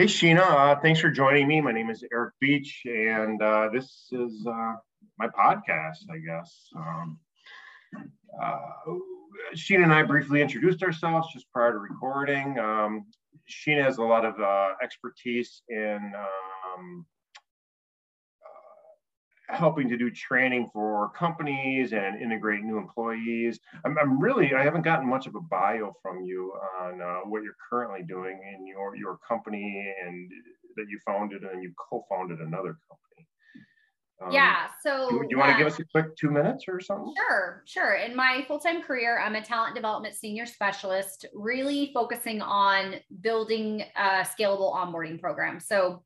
Hey, Sheena, uh, thanks for joining me. My name is Eric Beach, and uh, this is uh, my podcast, I guess. Um, uh, Sheena and I briefly introduced ourselves just prior to recording. Um, Sheena has a lot of uh, expertise in um, helping to do training for companies and integrate new employees. I'm, I'm, really, I haven't gotten much of a bio from you on uh, what you're currently doing in your, your company and that you founded and you co-founded another company. Um, yeah. So do, do you want to give us a quick two minutes or something? Sure, sure. In my full-time career, I'm a talent development senior specialist, really focusing on building a scalable onboarding program. So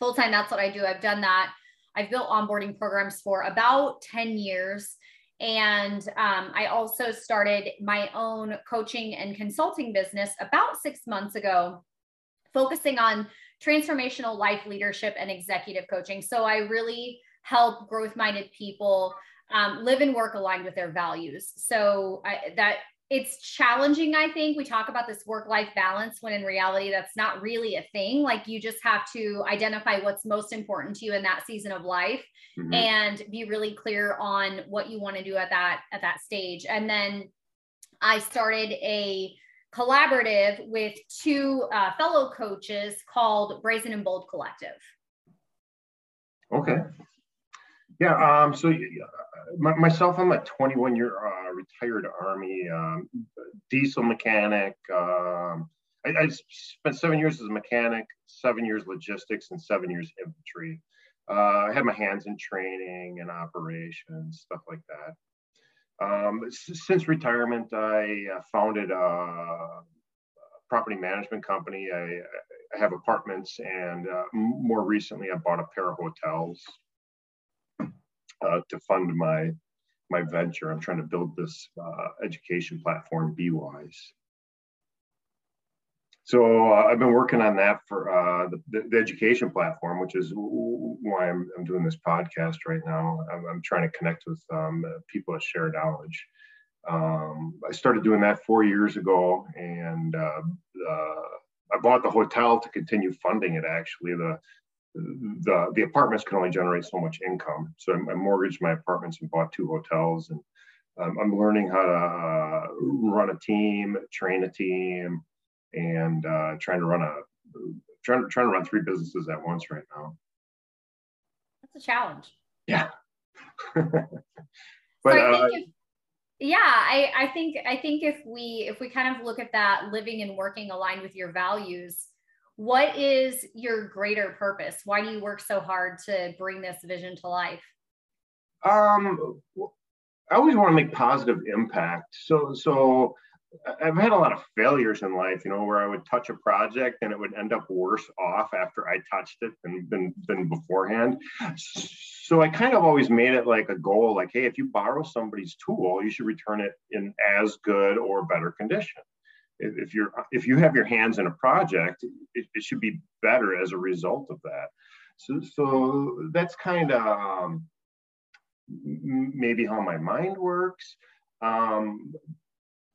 full-time, that's what I do. I've done that I've built onboarding programs for about 10 years. And um, I also started my own coaching and consulting business about six months ago, focusing on transformational life leadership and executive coaching. So I really help growth minded people um, live and work aligned with their values. So I, that it's challenging i think. We talk about this work life balance when in reality that's not really a thing. Like you just have to identify what's most important to you in that season of life mm-hmm. and be really clear on what you want to do at that at that stage. And then i started a collaborative with two uh, fellow coaches called brazen and bold collective. Okay yeah um so uh, myself i'm a 21 year uh, retired Army um, diesel mechanic. Um, I, I, spent seven years as a mechanic, seven years logistics, and seven years infantry. Uh, I had my hands in training and operations, stuff like that. Um, since retirement, I uh, founded a property management company. I, I have apartments, and uh, more recently, I bought a pair of hotels uh, to fund my my venture. I'm trying to build this uh, education platform, BeWise. So uh, I've been working on that for uh, the, the, education platform, which is why I'm, I'm doing this podcast right now. I'm, I'm trying to connect with um, people that share knowledge. Um, I started doing that four years ago, and uh, I bought the hotel to continue funding it. Actually, the the the apartments can only generate so much income. So I, I mortgaged my apartments and bought two hotels, and um, I'm learning how to uh, run a team, train a team, and uh, trying to run a trying to trying to run three businesses at once right now. That's a challenge. Yeah. but so I uh, if, yeah, I, I think I think if we if we kind of look at that living and working aligned with your values what is your greater purpose? Why do you work so hard to bring this vision to life? Um, I always want to make positive impact. So, so I've had a lot of failures in life, you know, where I would touch a project and it would end up worse off after I touched it than, than, than beforehand. So I kind of always made it like a goal, like, hey, if you borrow somebody's tool, you should return it in as good or better condition if you're if you have your hands in a project it, it should be better as a result of that. So so that's kind of um, maybe how my mind works. Um,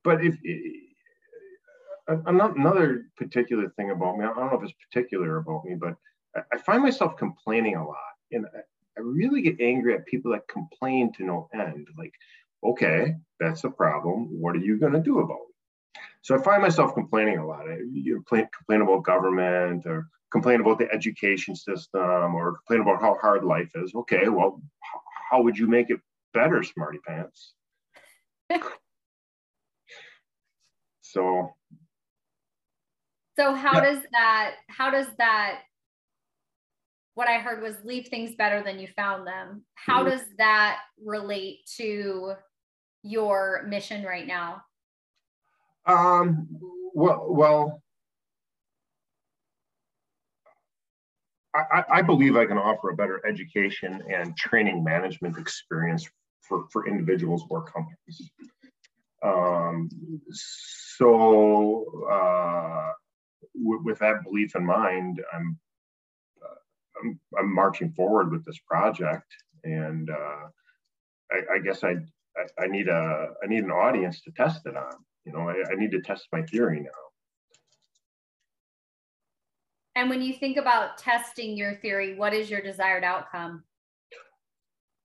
but if another particular thing about me i don't know if it's particular about me but i find myself complaining a lot. And i really get angry at people that complain to no end. Like okay that's a problem. What are you going to do about it so I find myself complaining a lot. You complain, complain about government or complain about the education system or complain about how hard life is. Okay, well, how would you make it better, smarty pants? so so how yeah. does that how does that what I heard was leave things better than you found them. How mm-hmm. does that relate to your mission right now? Um, well, well, I, I, believe I can offer a better education and training management experience for, for individuals or companies. Um, so, uh, with that belief in mind, I'm, uh, I'm, I'm marching forward with this project, and uh, I, I, guess I, I, I need a I need an audience to test it on. You know, I, I need to test my theory now. And when you think about testing your theory, what is your desired outcome?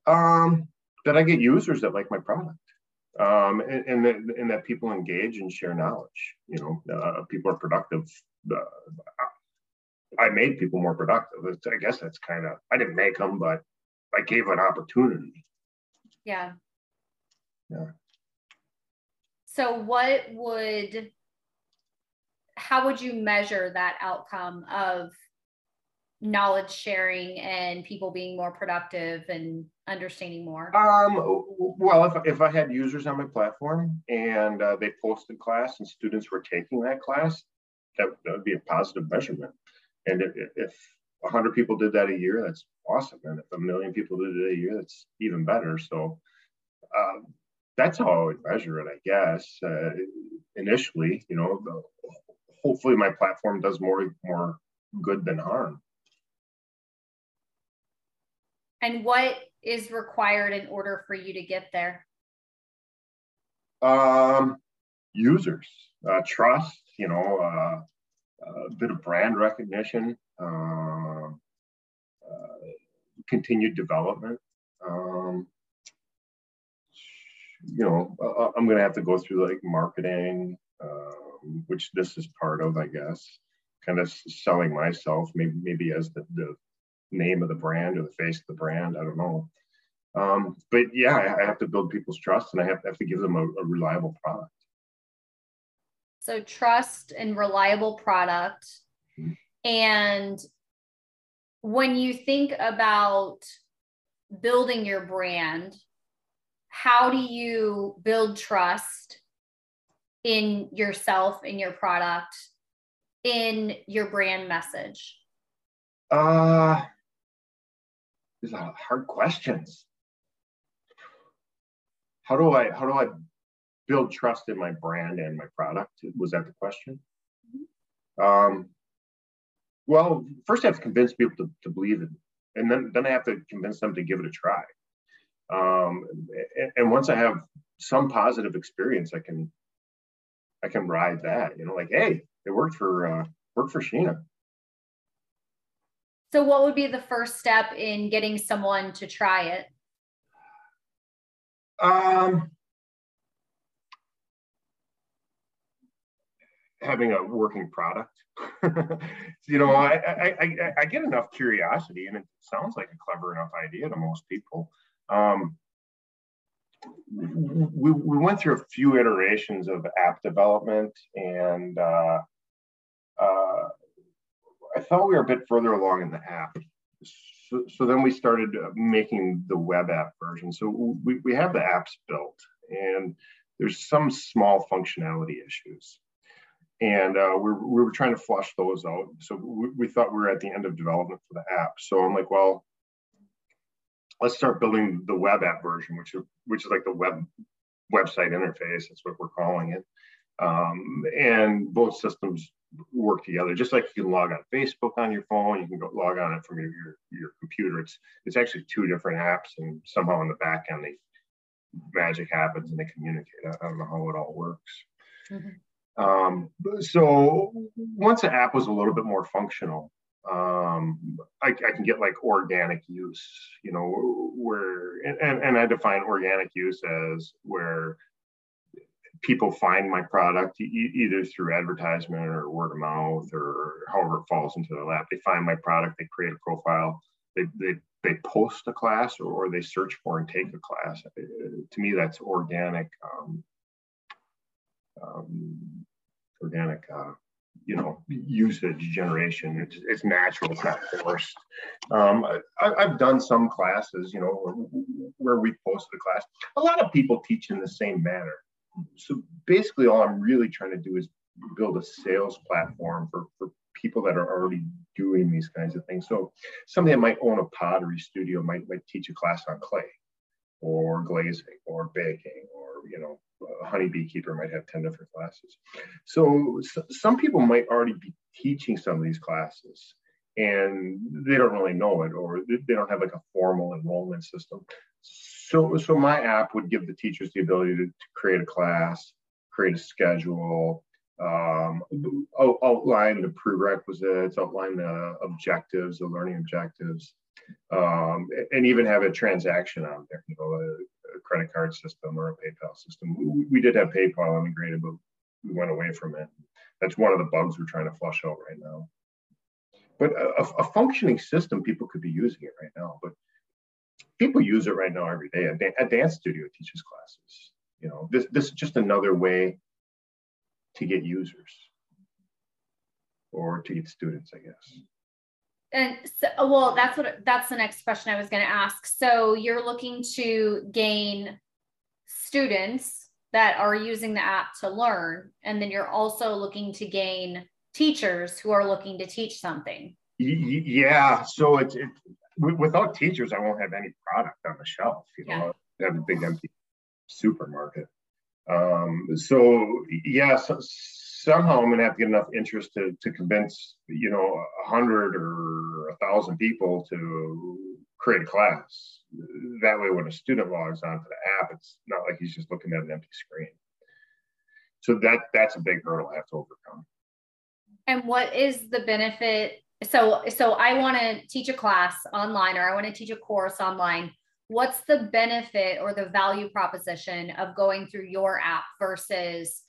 Um, that I get users that like my product. Um, and, and, that, and that people engage and share knowledge. You know, uh, people are productive. Uh, I made people more productive. I guess that's kind of, I didn't make them, but I gave an opportunity. Yeah. Yeah. So, what would, how would you measure that outcome of knowledge sharing and people being more productive and understanding more? Um, well, if, if I had users on my platform and uh, they posted class and students were taking that class, that, that would be a positive measurement. And if, if 100 people did that a year, that's awesome. And if a million people did it a year, that's even better. So um, that's how I would measure it, I guess. Uh, initially, you know, the, hopefully my platform does more more good than harm. And what is required in order for you to get there? Um, users, uh, trust, you know, uh, a bit of brand recognition, uh, uh continued development. Um, you know, uh, I'm going to have to go through like marketing, um, which this is part of, I guess, kind of selling myself, maybe maybe as the, the name of the brand or the face of the brand. I don't know. Um, but yeah, I, I, have to build people's trust and I have, have to give them a, a reliable product. So trust and reliable product. Mm-hmm. And when you think about building your brand, how do you build trust in yourself, in your product, in your brand message? Uh, these are hard questions. How do I how do I build trust in my brand and my product? Was that the question? Um, well, first I have to convince people to, to believe it, and then then I have to convince them to give it a try. Um, and, and once I have some positive experience, I can I can ride that. You know, like hey, it worked for uh, worked for Sheena. So, what would be the first step in getting someone to try it? Um, having a working product. you know, I, I, I, I, get enough curiosity, and it sounds like a clever enough idea to most people. Um, we, we went through a few iterations of app development, and uh, uh, I thought we were a bit further along in the app. So, so then we started uh, making the web app version. So we, we have the apps built, and there's some small functionality issues and uh, we, we were trying to flush those out. So we, we, thought we were at the end of development for the app. So I'm like, well, let's start building the web app version, which is which is like the web website interface. That's what we're calling it. Um, and both systems work together. Just like you can log on Facebook on your phone, you can go log on it from your, your, your computer. It's it's actually two different apps, and somehow in the back end they magic happens and they communicate. I, I don't know how it all works. Mm-hmm. Um, so once the app was a little bit more functional, um, I, I, can get like organic use, you know, where, and, and I define organic use as where people find my product e- either through advertisement or word of mouth or however it falls into their lap. They find my product, they create a profile, they, they, they post a class or, or they search for and take a class. Uh, to me, that's organic um, um, organic, uh, you know, usage generation. It's, it's natural, not forced. Um, I, have done some classes, you know, where, where we posted a class. A lot of people teach in the same manner. So basically, all I'm really trying to do is build a sales platform for, for people that are already doing these kinds of things. So somebody that might own a pottery studio might, might teach a class on clay or glazing or baking or you know a honey beekeeper might have 10 different classes. So, so some people might already be teaching some of these classes and they don't really know it or they don't have like a formal enrollment system. So, so my app would give the teachers the ability to, to create a class, create a schedule, um, outline the prerequisites, outline the objectives, the learning objectives, um, and even have a transaction on there, you know, credit card system or a PayPal system. We, did have PayPal integrated, but we went away from it. That's one of the bugs we're trying to flush out right now. But a, a functioning system, people could be using it right now. But people use it right now every day. A, dance studio teaches classes. You know, this this is just another way to get users or to get students, I guess. And so, well, that's what that's the next question I was going to ask. So you're looking to gain students that are using the app to learn, and then you're also looking to gain teachers who are looking to teach something. Yeah. So it's it, without teachers, I won't have any product on the shelf. You know, yeah. have a big empty supermarket. Um, so yeah, so somehow I'm going to have to get enough interest to, to convince, you know, a hundred or a thousand people to create a class. That way, when a student logs onto the app, it's not like he's just looking at an empty screen. So that that's a big hurdle I have to overcome. And what is the benefit? So so I want to teach a class online or I want to teach a course online. What's the benefit or the value proposition of going through your app versus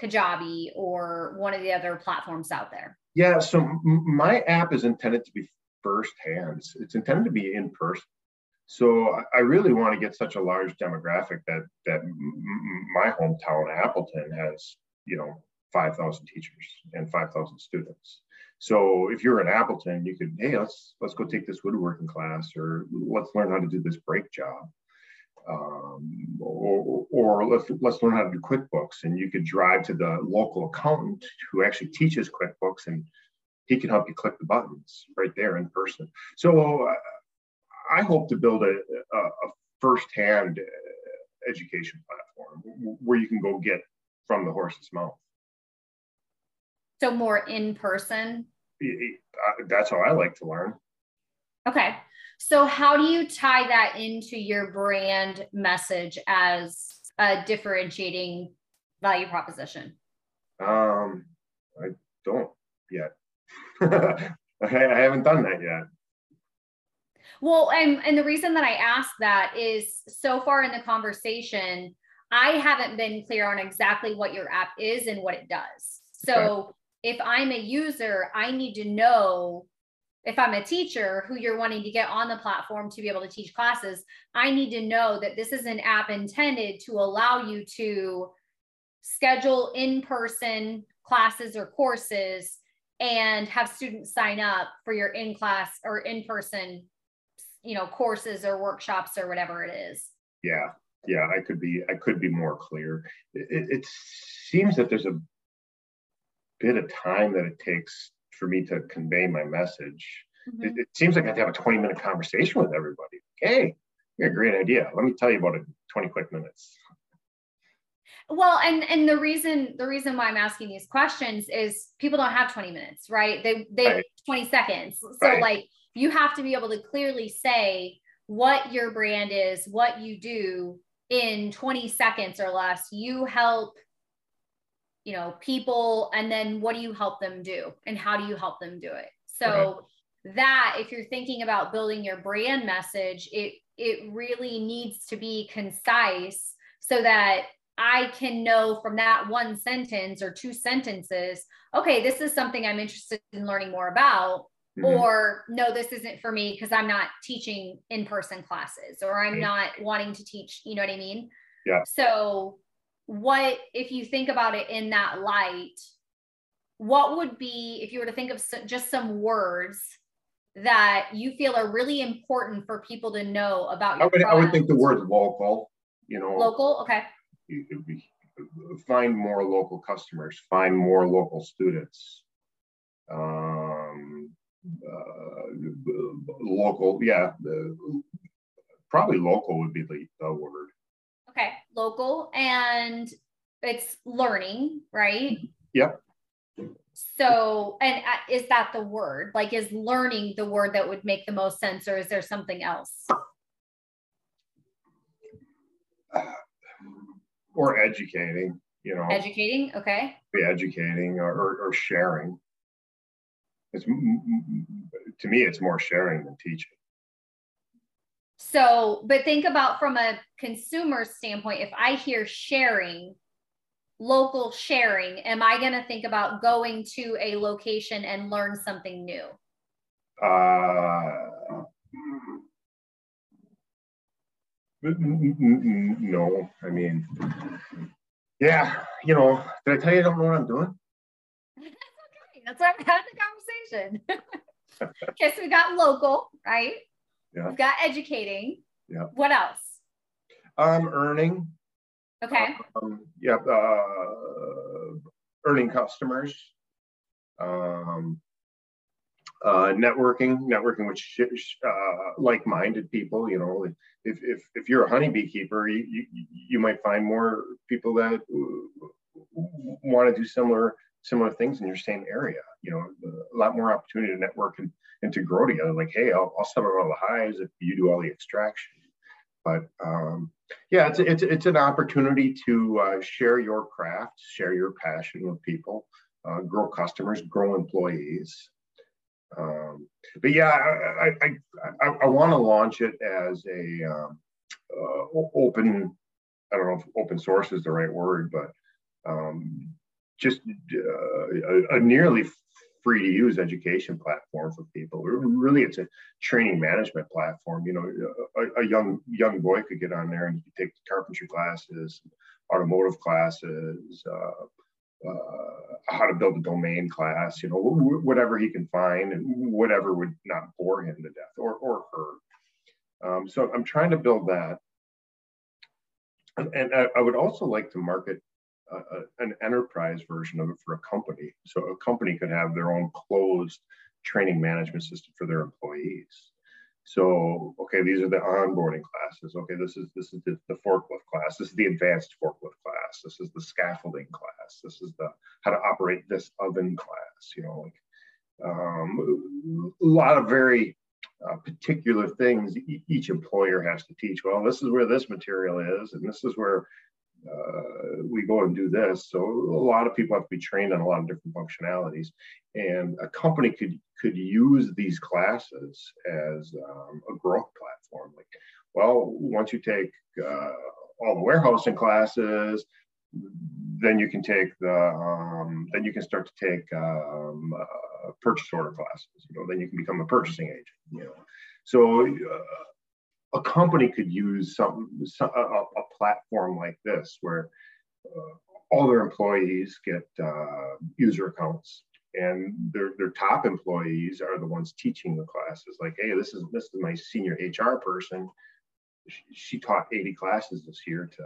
Kajabi or one of the other platforms out there? Yeah, so my app is intended to be firsthand. It's intended to be in person. So I really want to get such a large demographic that that my hometown Appleton has, you know, 5,000 teachers and 5,000 students. So if you're in Appleton, you could, hey, let's let's go take this woodworking class, or let's learn how to do this brake job um, or, or let's, let's learn how to do QuickBooks. And you could drive to the local accountant who actually teaches QuickBooks and he can help you click the buttons right there in person. So uh, I hope to build a, a, a firsthand education platform where you can go get from the horse's mouth. So more in person? Uh, that's how I like to learn. Okay. So, how do you tie that into your brand message as a differentiating value proposition? Um, I don't yet. I haven't done that yet. Well, and and the reason that I ask that is so far in the conversation, I haven't been clear on exactly what your app is and what it does. So okay. if I'm a user, I need to know if I'm a teacher who you're wanting to get on the platform to be able to teach classes, I need to know that this is an app intended to allow you to schedule in person classes or courses and have students sign up for your in class or in person you know courses or workshops or whatever it is. Yeah. Yeah i could be i could be more clear. It, it seems that there's a bit of time that it takes for me to convey my message. Mm-hmm. It, it, seems like I have to have a 20 minute conversation with everybody. Hey, you got a great idea. Let me tell you about it in 20 quick minutes. Well, and and the reason the reason why I'm asking these questions is people don't have 20 minutes, right? They they right. 20 seconds. So right. like you have to be able to clearly say what your brand is, what you do in 20 seconds or less. You help you know people and then what do you help them do and how do you help them do it so that if you're thinking about building your brand message it it really needs to be concise so that I can know from that one sentence or two sentences, okay, this is something I'm interested in learning more about, mm-hmm. or no, this isn't for me because I'm not teaching in person classes or I'm not wanting to teach, you know what I mean? Yeah. So what if you think about it in that light what would be if you were to think of just some words that you feel are really important for people to know about I would, I would think the word local you know. Local? Okay. Find more local customers find more local students um, uh, local yeah the, probably local would be the, the word local and it's learning, right? Yep. So, and uh, is that the word? Like, is learning the word that would make the most sense, or is there something else? or educating, you know educating okay be educating or, or, or sharing it's to me it's more sharing than teaching so but think about from a consumer standpoint if i hear sharing local sharing am i going to think about going to a location and learn something new uh mm, mm, mm, no i mean yeah, you know, did I tell you I don't know what I'm doing? That's okay. That's why I'm having the conversation. okay, so we got local, right? Yeah. We've got educating. Yeah. What else? Um, earning. Okay. Um, yep. Yeah, uh, earning customers. Um, uh, networking, networking with uh, like-minded people. You know, if, if, if you're a honeybee keeper, you, you, you might find more people that want to do similar similar things in your same area. You know, a lot more opportunity to network and, and to grow together. Like, hey, I'll, I'll up all the hives if you do all the extraction. But um, yeah, it's, it's, it's an opportunity to uh, share your craft, share your passion with people, uh, grow customers, grow employees. Um, but yeah, I, I, I, I want to launch it as a um, uh, open, I don't know if open source is the right word, but um, just uh, a, a, nearly free to use education platform for people. Really, it's a training management platform. You know, a, a young young boy could get on there and he could take carpentry classes, automotive classes, uh, uh, how to build a domain class, you know, whatever he can find and whatever would not bore him to death or, or her. Um, so I'm trying to build that. And I, I would also like to market uh, an enterprise version of it for a company. So a company could have their own closed training management system for their employees. So, okay, these are the onboarding classes. Okay, this is this is the, the, forklift class. This is the advanced forklift class. This is the scaffolding class. This is the how to operate this oven class. You know, like um, a lot of very uh, particular things each employer has to teach. Well, this is where this material is, and this is where uh, we go and do this. So a lot of people have to be trained on a lot of different functionalities, and a company could could use these classes as um, a growth platform. Like, well, once you take uh, all the warehousing classes, then you can take the um, then you can start to take um, uh, purchase order classes. You know, then you can become a purchasing agent. You know, so. Uh, a company could use some, some a, a, platform like this where uh, all their employees get uh, user accounts and their, their top employees are the ones teaching the classes. Like hey this is this is my senior hr person. She, she taught 80 classes this year to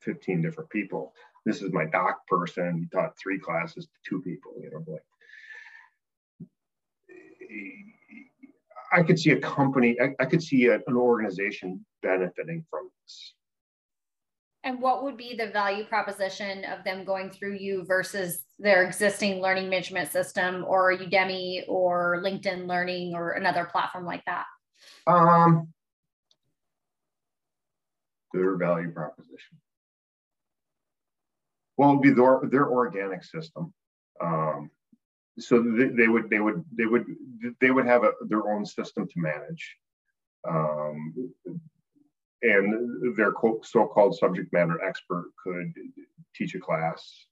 15 different people. This is my dock person. He taught three classes to two people you know like I could see a company, I, I could see a, an organization benefiting from this. And what would be the value proposition of them going through you versus their existing learning management system or Udemy or LinkedIn Learning or another platform like that? Um, their value proposition. Well, it would be their, their organic system. Um, so they, would they would they would they would have a, their own system to manage um, and their so-called subject matter expert could teach a class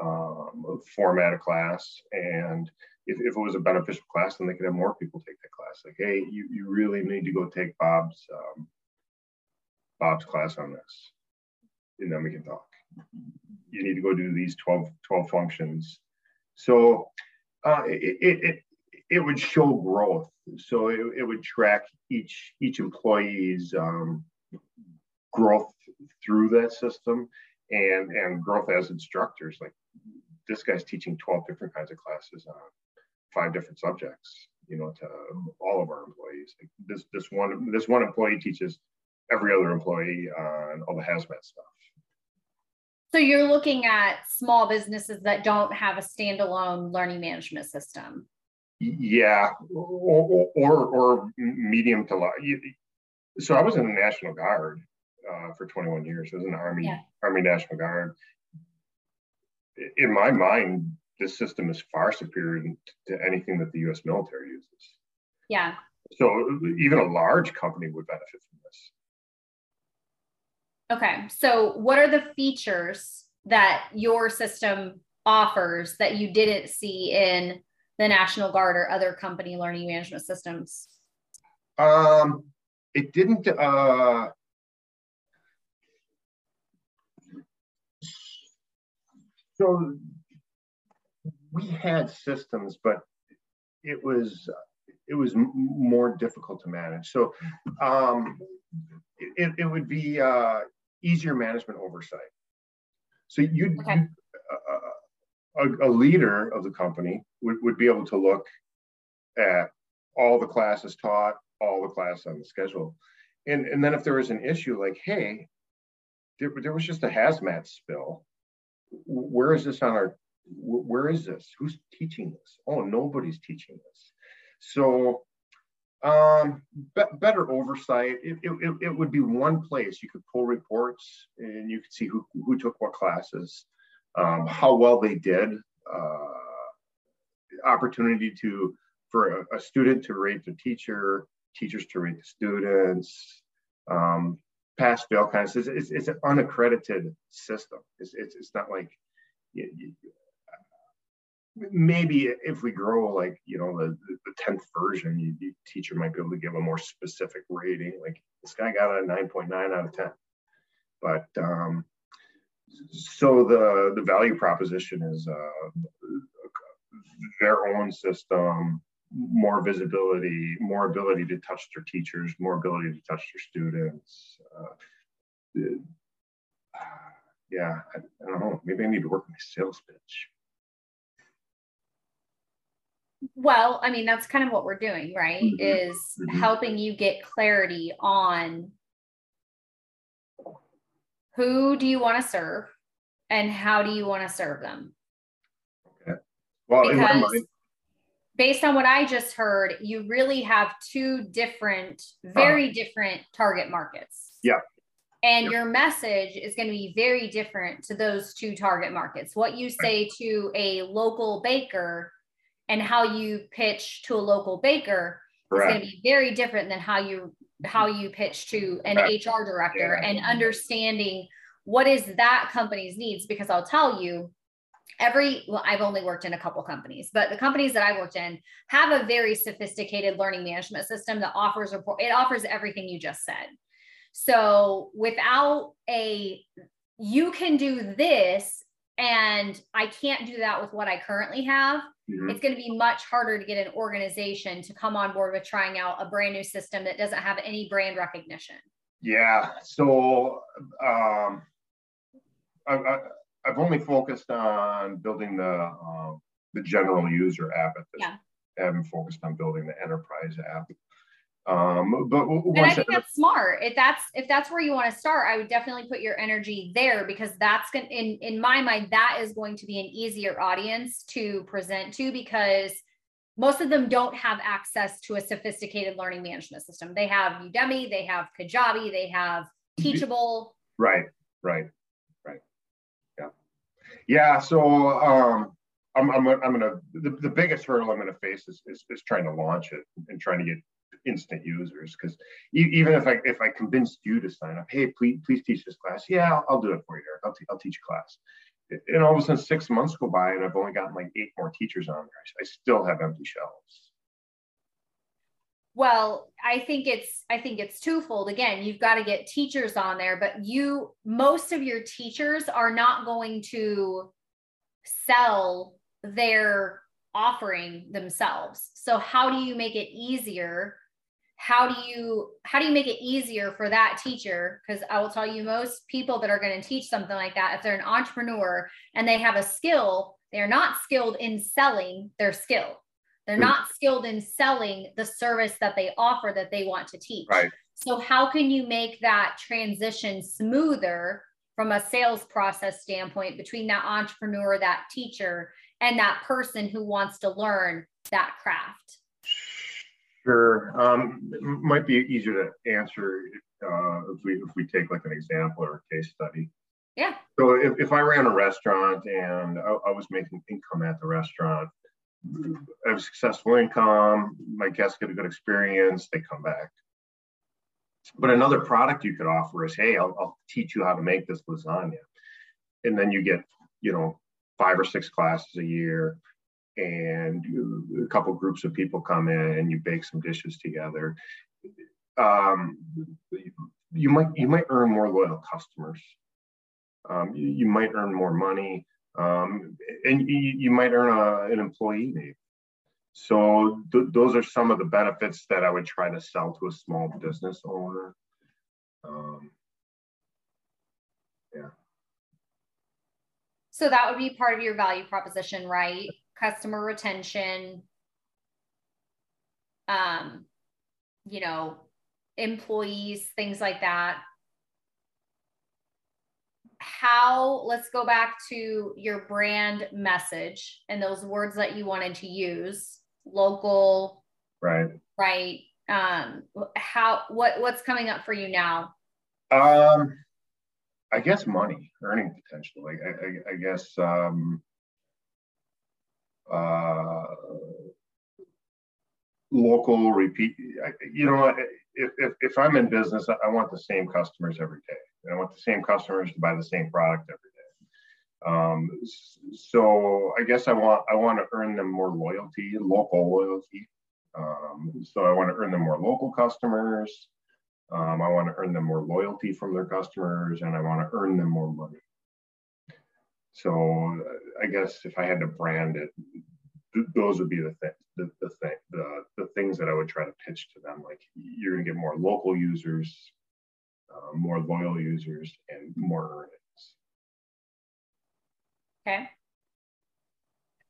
um, format a class and if, if it was a beneficial class then they could have more people take that class. Like hey you, you really need to go take bob's um, bob's class on this and then we can talk. You need to go do these 12 12 functions. So uh, it, it, it would show growth. So it, it would track each each employee's um, growth through that system and and growth as instructors. Like this guy's teaching 12 different kinds of classes on five different subjects, you know, to all of our employees. Like this this one this one employee teaches every other employee on all the hazmat stuff. So you're looking at small businesses that don't have a standalone learning management system. Yeah, or or, or medium to large. So I was in the National Guard uh, for 21 years. I was in the Army yeah. Army National Guard, in my mind, this system is far superior to anything that the U.S. military uses. Yeah. So even a large company would benefit from. Okay. So what are the features that your system offers that you didn't see in the National Guard or other company learning management systems? Um, it didn't. Uh, so we had systems, but it was it was more difficult to manage. So um, it, it would be uh, easier management oversight. So you'd, okay. you uh, a, a, leader of the company would, would be able to look at all the classes taught, all the classes on the schedule. And, and then if there was an issue like, hey, there, there was just a hazmat spill, where is this on our, where is this? Who's teaching this? Oh, nobody's teaching this. So um, be better oversight. It, it, it, would be one place you could pull reports and you could see who, who took what classes, um, how well they did, uh, opportunity to for a, a, student to rate the teacher, teachers to rate the students, um, pass fail kinds. It's, it's, it's, an unaccredited system. It's, it's, it's not like you, you, maybe if we grow like you know the, the 10th version you, the teacher might be able to give a more specific rating like this guy got a 9.9 out of 10 but um, so the the value proposition is uh, their own system more visibility more ability to touch their teachers more ability to touch their students uh, yeah I, I don't know. Maybe i need to work my sales pitch well, I mean, that's kind of what we're doing, right? Mm-hmm. Is mm-hmm. helping you get clarity on who do you want to serve and how do you want to serve them? Okay. Well, because based on what I just heard, you really have two different, very uh, different target markets. Yeah. And yep. your message is going to be very different to those two target markets. What you say to a local baker and how you pitch to a local baker Correct. is going to be very different than how you how you pitch to an Correct. HR director yeah. and understanding what is that company's needs because I'll tell you every well I've only worked in a couple companies but the companies that I worked in have a very sophisticated learning management system that offers report it offers everything you just said so without a you can do this and I can't do that with what I currently have mm-hmm. it's going to be much harder to get an organization to come on board with trying out a brand new system that doesn't have any brand recognition. Yeah. So um, I, I, I've only focused on building the um, the general user app at this. Yeah. I haven't focused on building the enterprise app. Um, but and I think that's smart. If that's if that's where you want to start, I would definitely put your energy there because that's going in in my mind that is going to be an easier audience to present to because most of them don't have access to a sophisticated learning management system. They have Udemy, they have Kajabi, they have Teachable. Right, right, right. Yeah, yeah. So um, I'm I'm I'm gonna the, the biggest hurdle I'm gonna face is, is is trying to launch it and trying to get instant users because even if I if I convinced you to sign up, hey, please please teach this class. Yeah, I'll, I'll do it for you, Derek. I'll, t- I'll teach a class. And all of a sudden, six months go by, and I've only gotten like eight more teachers on there. I still have empty shelves. Well, I think it's I think it's twofold. Again, you've got to get teachers on there, but you most of your teachers are not going to sell their offering themselves. So how do you make it easier how do you how do you make it easier for that teacher? Because i will tell you most people that are going to teach something like that if they're an entrepreneur and they have a skill they're not skilled in selling their skill. They're not skilled in selling the service that they offer that they want to teach. Right. so how can you make that transition smoother from a sales process standpoint between that entrepreneur that teacher and that person who wants to learn that craft Sure. Um, might be easier to answer uh, if we if we take like an example or a case study. Yeah. So if, if I ran a restaurant and I, I was making income at the restaurant, I have successful income, my guests get a good experience, they come back. But another product you could offer is, hey, I'll, I'll teach you how to make this lasagna. And then you get, you know, five or six classes a year and a couple groups of people come in and you bake some dishes together. Um, you might you might earn more loyal customers. Um, you, you, might earn more money, um, and you, you, might earn a, an employee maybe. So th- those are some of the benefits that I would try to sell to a small business owner. Um, yeah. So that would be part of your value proposition, right? Customer retention, um, you know, employees, things like that. How, let's go back to your brand message and those words that you wanted to use local, right? Right. Um, how, what, what's coming up for you now? Um, I guess money, earning potential. Like, I, I, I guess, um, uh, local repeat. You know, if, if, if I'm in business, I want the same customers every day. I want the same customers to buy the same product every day. Um, so I guess I want I want to earn them more loyalty, local loyalty. Um, so I want to earn them more local customers. Um, I want to earn them more loyalty from their customers, and I want to earn them more money. So I guess if I had to brand it, th- those would be the thing, the, the thing, the, the things that I would try to pitch to them. Like you're going to get more local users, uh, more loyal users, and more earnings. Okay.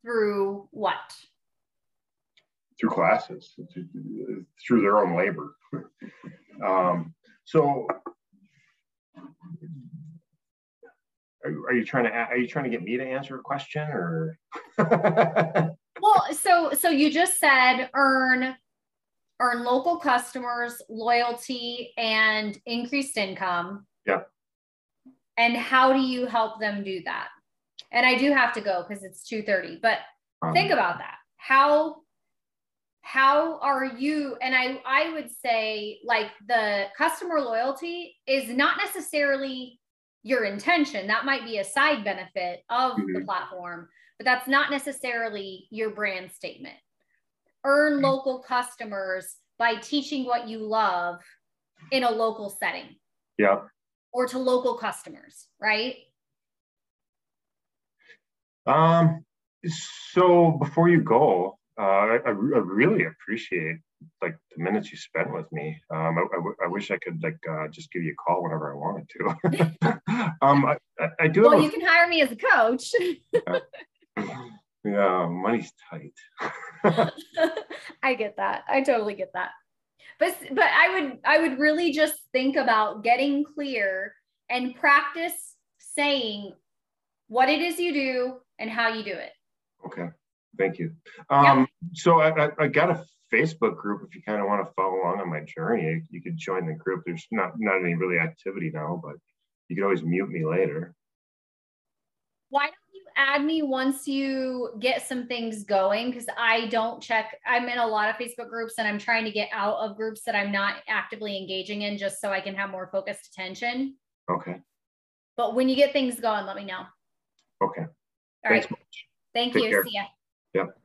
Through what? Through classes, through their own labor. um, so are, are, you trying to are you trying to get me to answer a question or? Well so so you just said earn earn local customers loyalty and increased income. Yeah. And how do you help them do that? And i do have to go because it's 2.30 but um, think about that. How how are you and i i would say like the customer loyalty is not necessarily your intention. That might be a side benefit of mm-hmm. the platform, but that's not necessarily your brand statement. Earn mm-hmm. local customers by teaching what you love in a local setting. Yeah. Or to local customers, right? Um so before you go, uh, I, I, really appreciate like the minutes you spent with me. Um, I, I, wish I could like uh, just give you a call whenever I wanted to. um, I, I, do. Well, you can hire me as a coach. yeah, money's tight. I get that. I totally get that. But but I would I would really just think about getting clear and practice saying what it is you do and how you do it. Okay. Thank you. Um, yep. So I, I, got a Facebook group. If you kind of want to follow along on my journey, you could join the group. There's not not any really activity now, but you can always mute me later. Why don't you add me once you get some things going? Because I don't check. I'm in a lot of Facebook groups, and I'm trying to get out of groups that I'm not actively engaging in, just so I can have more focused attention. Okay. But when you get things going, let me know. Okay. All Thanks right. Thank Take you. Care. See ya. Yep.